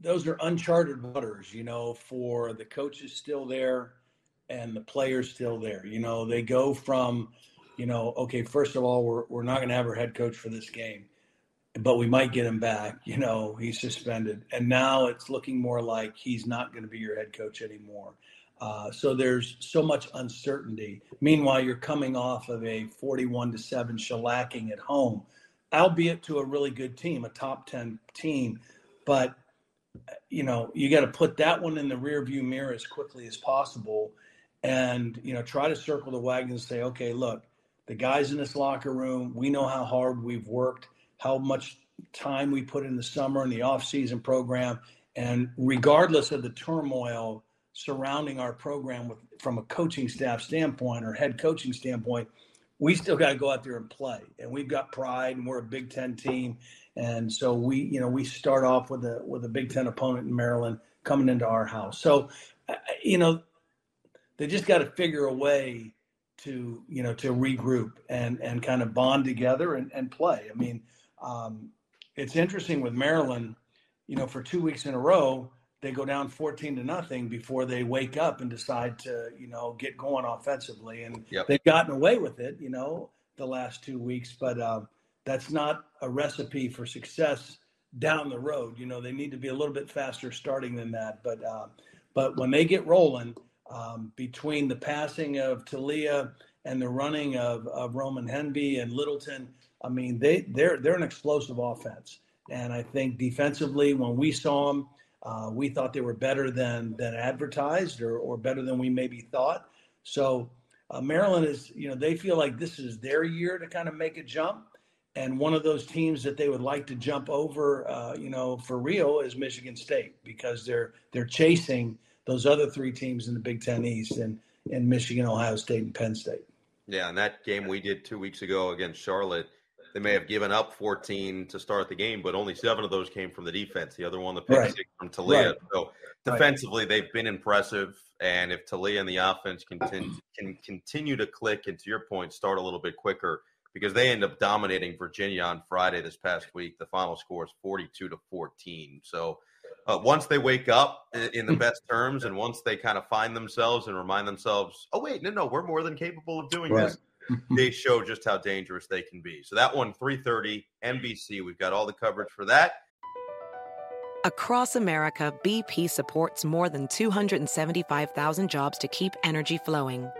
those are uncharted waters, you know, for the coaches still there and the players still there. You know, they go from, you know, okay, first of all, we're, we're not going to have our head coach for this game, but we might get him back. You know, he's suspended. And now it's looking more like he's not going to be your head coach anymore. Uh, so there's so much uncertainty. Meanwhile, you're coming off of a 41 to 7 shellacking at home albeit to a really good team, a top 10 team. But, you know, you got to put that one in the rear view mirror as quickly as possible and, you know, try to circle the wagon and say, okay, look, the guys in this locker room, we know how hard we've worked, how much time we put in the summer and the off-season program. And regardless of the turmoil surrounding our program with, from a coaching staff standpoint or head coaching standpoint, we still got to go out there and play. And we've got pride, and we're a Big Ten team, and so we, you know, we start off with a with a Big Ten opponent in Maryland coming into our house. So, uh, you know, they just got to figure a way to you know to regroup and and kind of bond together and, and play. I mean, um, it's interesting with Maryland. You know, for two weeks in a row, they go down 14 to nothing before they wake up and decide to, you know, get going offensively. And yep. they've gotten away with it, you know, the last two weeks, but um, that's not a recipe for success down the road. You know, they need to be a little bit faster starting than that. But uh, but when they get rolling, um, between the passing of Taulia and the running of, of Roman Hemby and Littleton, I mean, they they're they're an explosive offense. And I think defensively, when we saw them, uh, we thought they were better than than advertised or or better than we maybe thought. So uh, Maryland is, you know, they feel like this is their year to kind of make a jump. And one of those teams that they would like to jump over, uh, you know, for real is Michigan State because they're they're chasing those other three teams in the Big Ten East and and Michigan, Ohio State, and Penn State. Yeah, and that game we did two weeks ago against Charlotte, they may have given up 14 to start the game, but only seven of those came from the defense. The other one, the pick right. six from Taulia. Right. So defensively, right. they've been impressive. And if Taulia and the offense can, can continue to click, and to your point, start a little bit quicker, because they end up dominating Virginia on Friday this past week. The final score is 42 to 14. So uh, once they wake up in the best terms and once they kind of find themselves and remind themselves, oh, wait, no, no, we're more than capable of doing right. this, Mm-hmm. they show just how dangerous they can be. So that one, 330, NBC, we've got all the coverage for that. Across America, BP supports more than 275,000 jobs to keep energy flowing.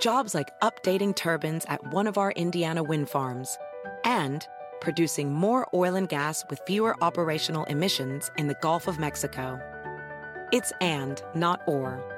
Jobs like updating turbines at one of our Indiana wind farms and – producing more oil and gas with fewer operational emissions in the Gulf of Mexico. It's and, not or.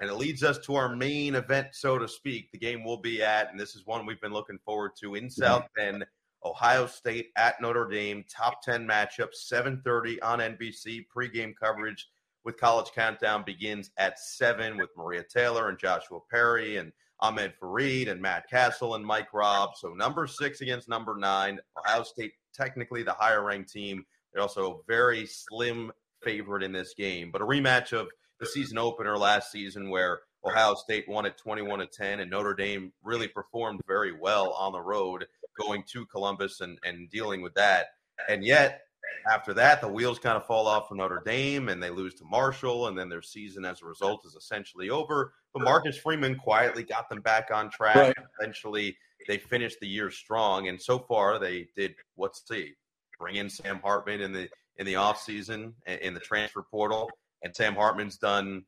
And it leads us to our main event, so to speak. The game we'll be at, and this is one we've been looking forward to in mm-hmm. South Bend. Ohio State at Notre Dame, top 10 matchup, 7:30 on NBC, pregame coverage with College Countdown begins at 7 with Maria Taylor and Joshua Perry and Ahmed Fareed and Matt Cassel and Mike Robb. So number six against number nine. Ohio State, technically the higher ranked team. They're also a very slim favorite in this game, but a rematch of the season opener last season where Ohio State won at 21 to 10 and Notre Dame really performed very well on the road going to Columbus and, and dealing with that. And yet after that, the wheels kind of fall off for Notre Dame and they lose to Marshall, and then their season as a result is essentially over. But Marcus Freeman quietly got them back on track. Right. Eventually, they finished the year strong, and so far they did what's see bring in Sam Hartman in the in the offseason in the transfer portal, and Sam Hartman's done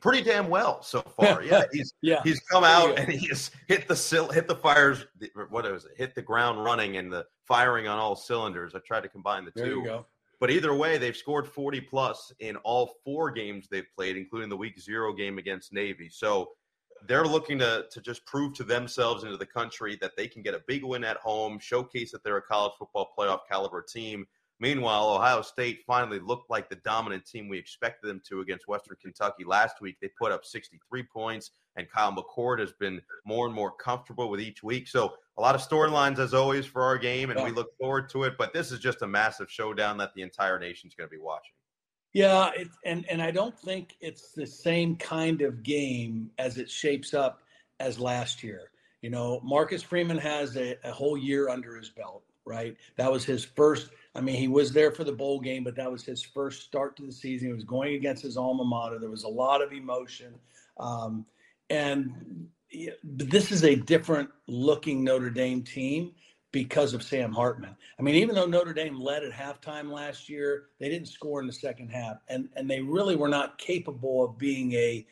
pretty damn well so far. Yeah, he's yeah. he's come out and he has hit the hit the fires. What is it? Hit the ground running and the firing on all cylinders. I tried to combine the there two. But either way, they've scored 40 plus in all four games they've played, including the week zero game against Navy. So they're looking to to just prove to themselves and to the country that they can get a big win at home, showcase that they're a college football playoff caliber team Meanwhile, Ohio State finally looked like the dominant team we expected them to against Western Kentucky last week. They put up 63 points, and Kyle McCord has been more and more comfortable with each week. So, a lot of storylines as always for our game, and we look forward to it. But this is just a massive showdown that the entire nation's going to be watching. Yeah, it, and and I don't think it's the same kind of game as it shapes up as last year. You know, Marcus Freeman has a, a whole year under his belt, right? That was his first I mean, he was there for the bowl game, but that was his first start to the season. He was going against his alma mater. There was a lot of emotion. Um, and this is a different looking Notre Dame team because of Sam Hartman. I mean, even though Notre Dame led at halftime last year, they didn't score in the second half, and and they really were not capable of being a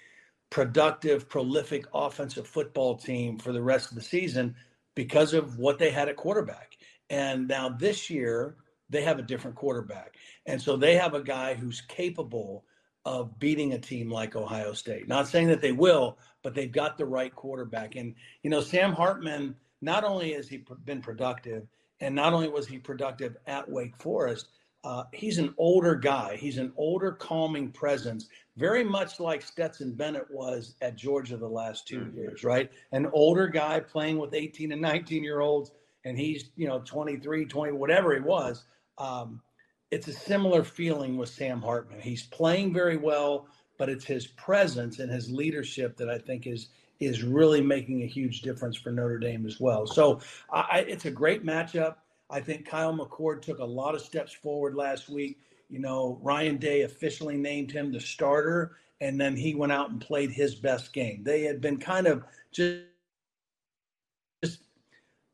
productive, prolific offensive football team for the rest of the season because of what they had at quarterback. And now this year, they have a different quarterback. And so they have a guy who's capable of beating a team like Ohio State. Not saying that they will, but they've got the right quarterback. And, you know, Sam Hartman, not only has he been productive, and not only was he productive at Wake Forest, uh, he's an older guy. He's an older, calming presence, very much like Stetson Bennett was at Georgia the last 2 mm-hmm. years, right? An older guy playing with 18 and 19 year olds, and he's, you know, 23, 20, whatever he was. Um, it's a similar feeling with Sam Hartman. He's playing very well, but it's his presence and his leadership that I think is is really making a huge difference for Notre Dame as well. So I, it's a great matchup. I think Kyle McCord took a lot of steps forward last week. You know, Ryan Day officially named him the starter, and then he went out and played his best game. They had been kind of just just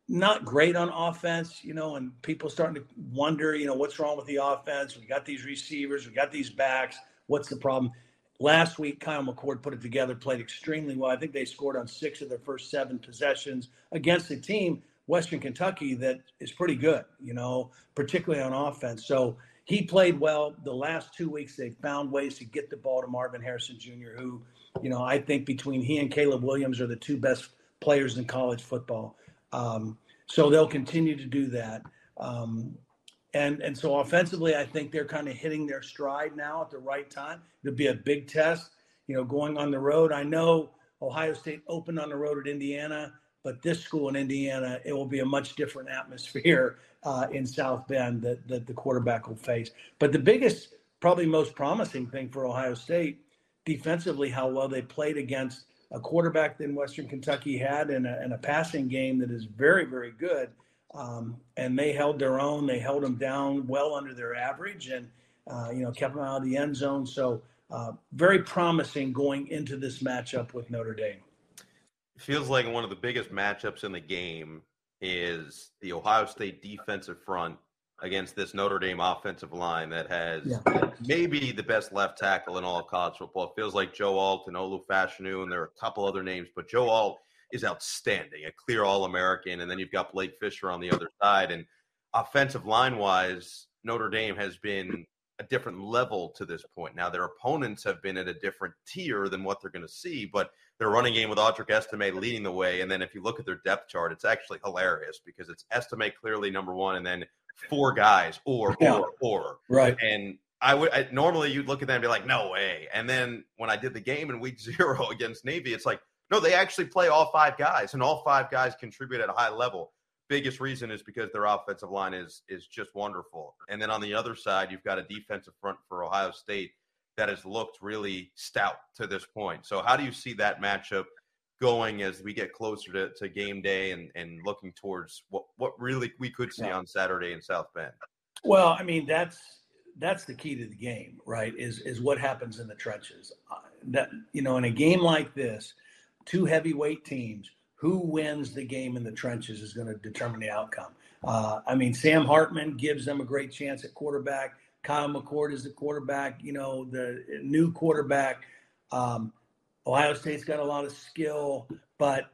not great on offense, you know, and people starting to wonder, you know, what's wrong with the offense? We got these receivers, we got these backs. What's the problem? Last week, Kyle McCord put it together, played extremely well. I think they scored on six of their first seven possessions against a team Western Kentucky that is pretty good, you know, particularly on offense. So he played well. The last two weeks, they found ways to get the ball to Marvin Harrison Jr., who, you know, I think between he and Caleb Williams are the two best players in college football. Um, so they'll continue to do that. Um, and and so offensively, I think they're kind of hitting their stride now at the right time. It'll be a big test, you know, going on the road. I know Ohio State opened on the road at Indiana but this school in Indiana, it will be a much different atmosphere uh, in South Bend that, that the quarterback will face. But the biggest, probably most promising thing for Ohio State defensively, how well they played against a quarterback that Western Kentucky had and a, and a passing game that is very, very good. Um, and they held their own. They held them down well under their average and, uh, you know, kept them out of the end zone. So, uh, very promising going into this matchup with Notre Dame feels like one of the biggest matchups in the game is the Ohio State defensive front against this Notre Dame offensive line that has yeah. maybe the best left tackle in all of college football. It feels like Joe Alt and Olu Fashanu, and there are a couple other names, but Joe Alt is outstanding, a clear All American. And then you've got Blake Fisher on the other side. And offensive line wise, Notre Dame has been a different level to this point. Now, their opponents have been at a different tier than what they're going to see, but their running game with Audric Estime leading the way. And then if you look at their depth chart, it's actually hilarious because it's Estime clearly number one, and then four guys or yeah. or or right. And I would I, normally you'd look at them and be like, no way. And then when I did the game in week zero against Navy, it's like, no, they actually play all five guys, and all five guys contribute at a high level. Biggest reason is because their offensive line is is just wonderful. And then on the other side, you've got a defensive front for Ohio State that has looked really stout to this point. So, how do you see that matchup going as we get closer to, to game day and, and looking towards what, what really we could see yeah. on Saturday in South Bend? Well, I mean, that's that's the key to the game, right? Is is what happens in the trenches. Uh, that you know, in a game like this, two heavyweight teams, who wins the game in the trenches is going to determine the outcome. Uh, I mean, Sam Hartman gives them a great chance at quarterback. Kyle McCord is the quarterback, you know, the new quarterback. Um, Ohio State's got a lot of skill, but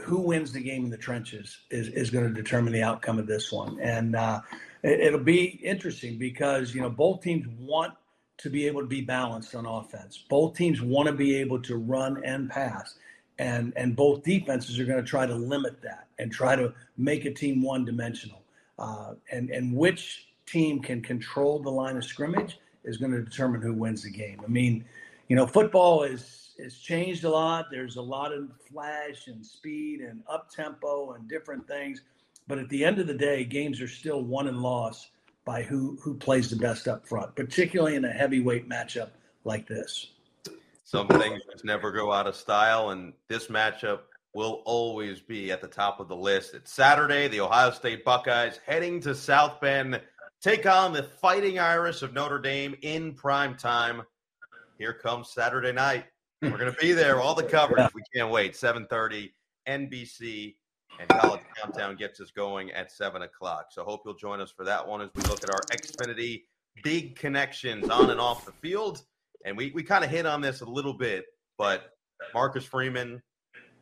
who wins the game in the trenches is, is going to determine the outcome of this one. And uh, it, will be interesting because, you know, both teams want to be able to be balanced on offense. Both teams want to be able to run and pass. And, and both defenses are going to try to limit that and try to make a team one dimensional. Uh, and, and which team can control the line of scrimmage is going to determine who wins the game. I mean, you know, football is has changed a lot. There's a lot of flash and speed and up tempo and different things, but at the end of the day, games are still won and lost by who who plays the best up front, particularly in a heavyweight matchup like this. Some things just never go out of style, and this matchup will always be at the top of the list. It's Saturday. The Ohio State Buckeyes heading to South Bend take on the Fighting Irish of Notre Dame in prime time. Here comes Saturday night. We're going to be there, all the coverage. We can't wait. 7:30 NBC and College Countdown gets us going at 7 o'clock. So hope you'll join us for that one as we look at our Xfinity big connections on and off the field. And we, we kind of hit on this a little bit, but Marcus Freeman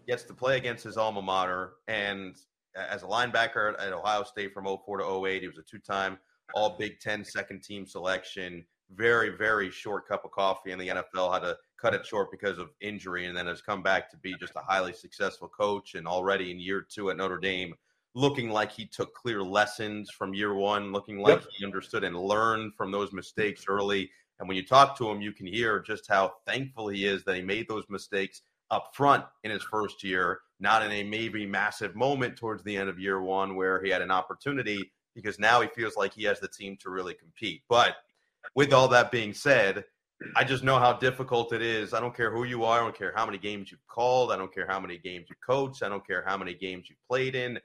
gets to play against his alma mater. And as a linebacker at Ohio State from 04 to 08, he was a two time All Big Ten second team selection. Very, very short cup of coffee in the NFL. Had to cut it short because of injury, and then has come back to be just a highly successful coach. And already in year two at Notre Dame, looking like he took clear lessons from year one, looking like yep. he understood and learned from those mistakes early. And when you talk to him, you can hear just how thankful he is that he made those mistakes up front in his first year, not in a maybe massive moment towards the end of year one where he had an opportunity because now he feels like he has the team to really compete. But with all that being said, I just know how difficult it is. I don't care who you are. I don't care how many games you've called. I don't care how many games you coached. I don't care how many games you played in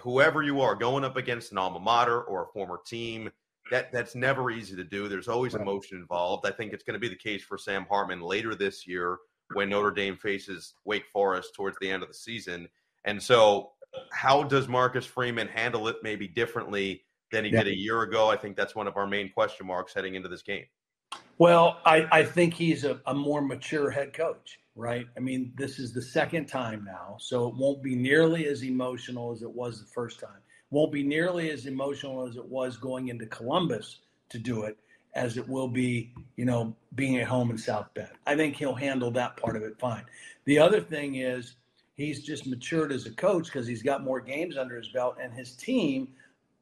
whoever you are going up against an alma mater or a former team, that that's never easy to do. There's always emotion involved. I think it's going to be the case for Sam Hartman later this year when Notre Dame faces Wake Forest towards the end of the season. And so, how does Marcus Freeman handle it maybe differently than he yeah. did a year ago? I think that's one of our main question marks heading into this game. Well, I, I think he's a, a more mature head coach right? I mean, this is the second time now, so it won't be nearly as emotional as it was the first time. Won't be nearly as emotional as it was going into Columbus to do it as it will be, you know, being at home in South Bend. I think he'll handle that part of it fine. The other thing is he's just matured as a coach because he's got more games under his belt and his team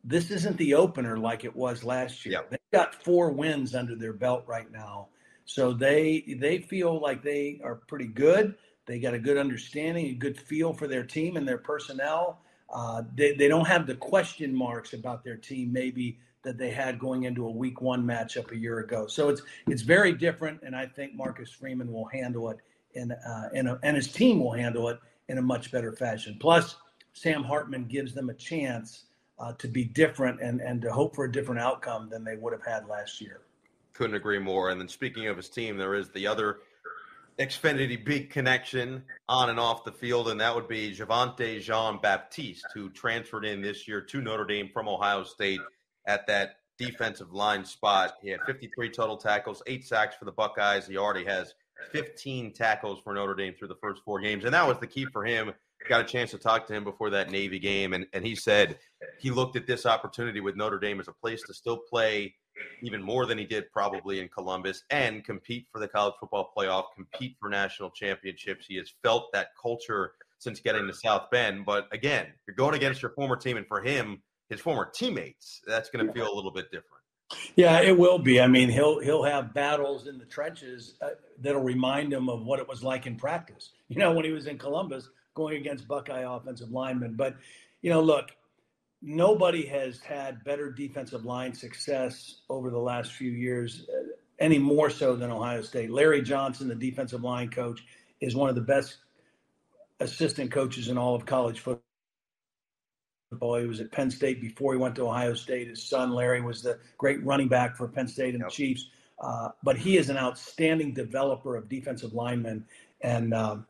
this isn't the opener like it was last year. They've got four wins under their belt right now so they they feel like they are pretty good. They got a good understanding, a good feel for their team and their personnel. Uh, they, they don't have the question marks about their team maybe that they had going into a week one matchup a year ago. So it's it's very different, and I think Marcus Freeman will handle it in uh, in a, and his team will handle it in a much better fashion. Plus, Sam Hartman gives them a chance uh, to be different and and to hope for a different outcome than they would have had last year. Couldn't agree more. And then speaking of his team, there is the other Xfinity big connection on and off the field, and that would be Javontae Jean Baptiste, who transferred in this year to Notre Dame from Ohio State at that defensive line spot. He had 53 total tackles, eight sacks for the Buckeyes. He already has 15 tackles for Notre Dame through the first four games, and that was the key for him. Got a chance to talk to him before that Navy game, and, and he said he looked at this opportunity with Notre Dame as a place to still play even more than he did probably in Columbus and compete for the college football playoff, compete for national championships. He has felt that culture since getting to South Bend. But again, you're going against your former team, and for him, his former teammates, that's going to feel a little bit different. Yeah, it will be. I mean, he'll he'll have battles in the trenches uh, that'll remind him of what it was like in practice. You know, when he was in Columbus going against Buckeye offensive linemen. But you know, look, nobody has had better defensive line success over the last few years, uh, any more so than Ohio State. Larry Johnson, the defensive line coach, is one of the best assistant coaches in all of college football. He was at Penn State before he went to Ohio State. His son Larry was the great running back for Penn State and yep. the Chiefs. Uh, but he is an outstanding developer of defensive linemen, and um,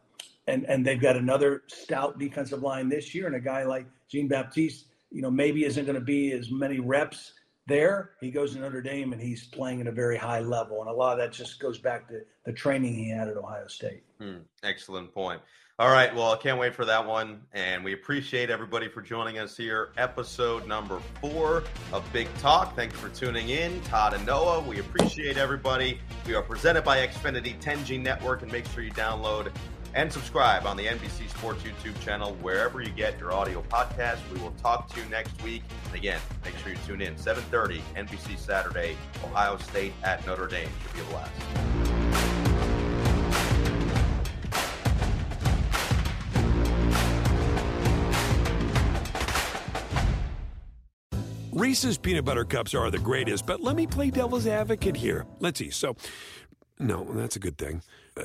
and and they've got another stout defensive line this year, and a guy like Jean Baptiste you know, maybe isn't going to be as many reps there. He goes to Notre Dame and he's playing at a very high level. And a lot of that just goes back to the training he had at Ohio State. Hmm, excellent point. All right. Well, I can't wait for that one. And we appreciate everybody for joining us here. Episode number four of Big Talk. Thanks for tuning in. Todd and Noah, we appreciate everybody. We are presented by Xfinity 10G Network. And make sure you download and subscribe on the NBC Sports YouTube channel wherever you get your audio podcast. We will talk to you next week. And again, make sure you tune in 7:30 NBC Saturday, Ohio State at Notre Dame. Should be a blast. Reese's peanut butter cups are the greatest, but let me play devil's advocate here. Let's see. So, no, that's a good thing. Uh,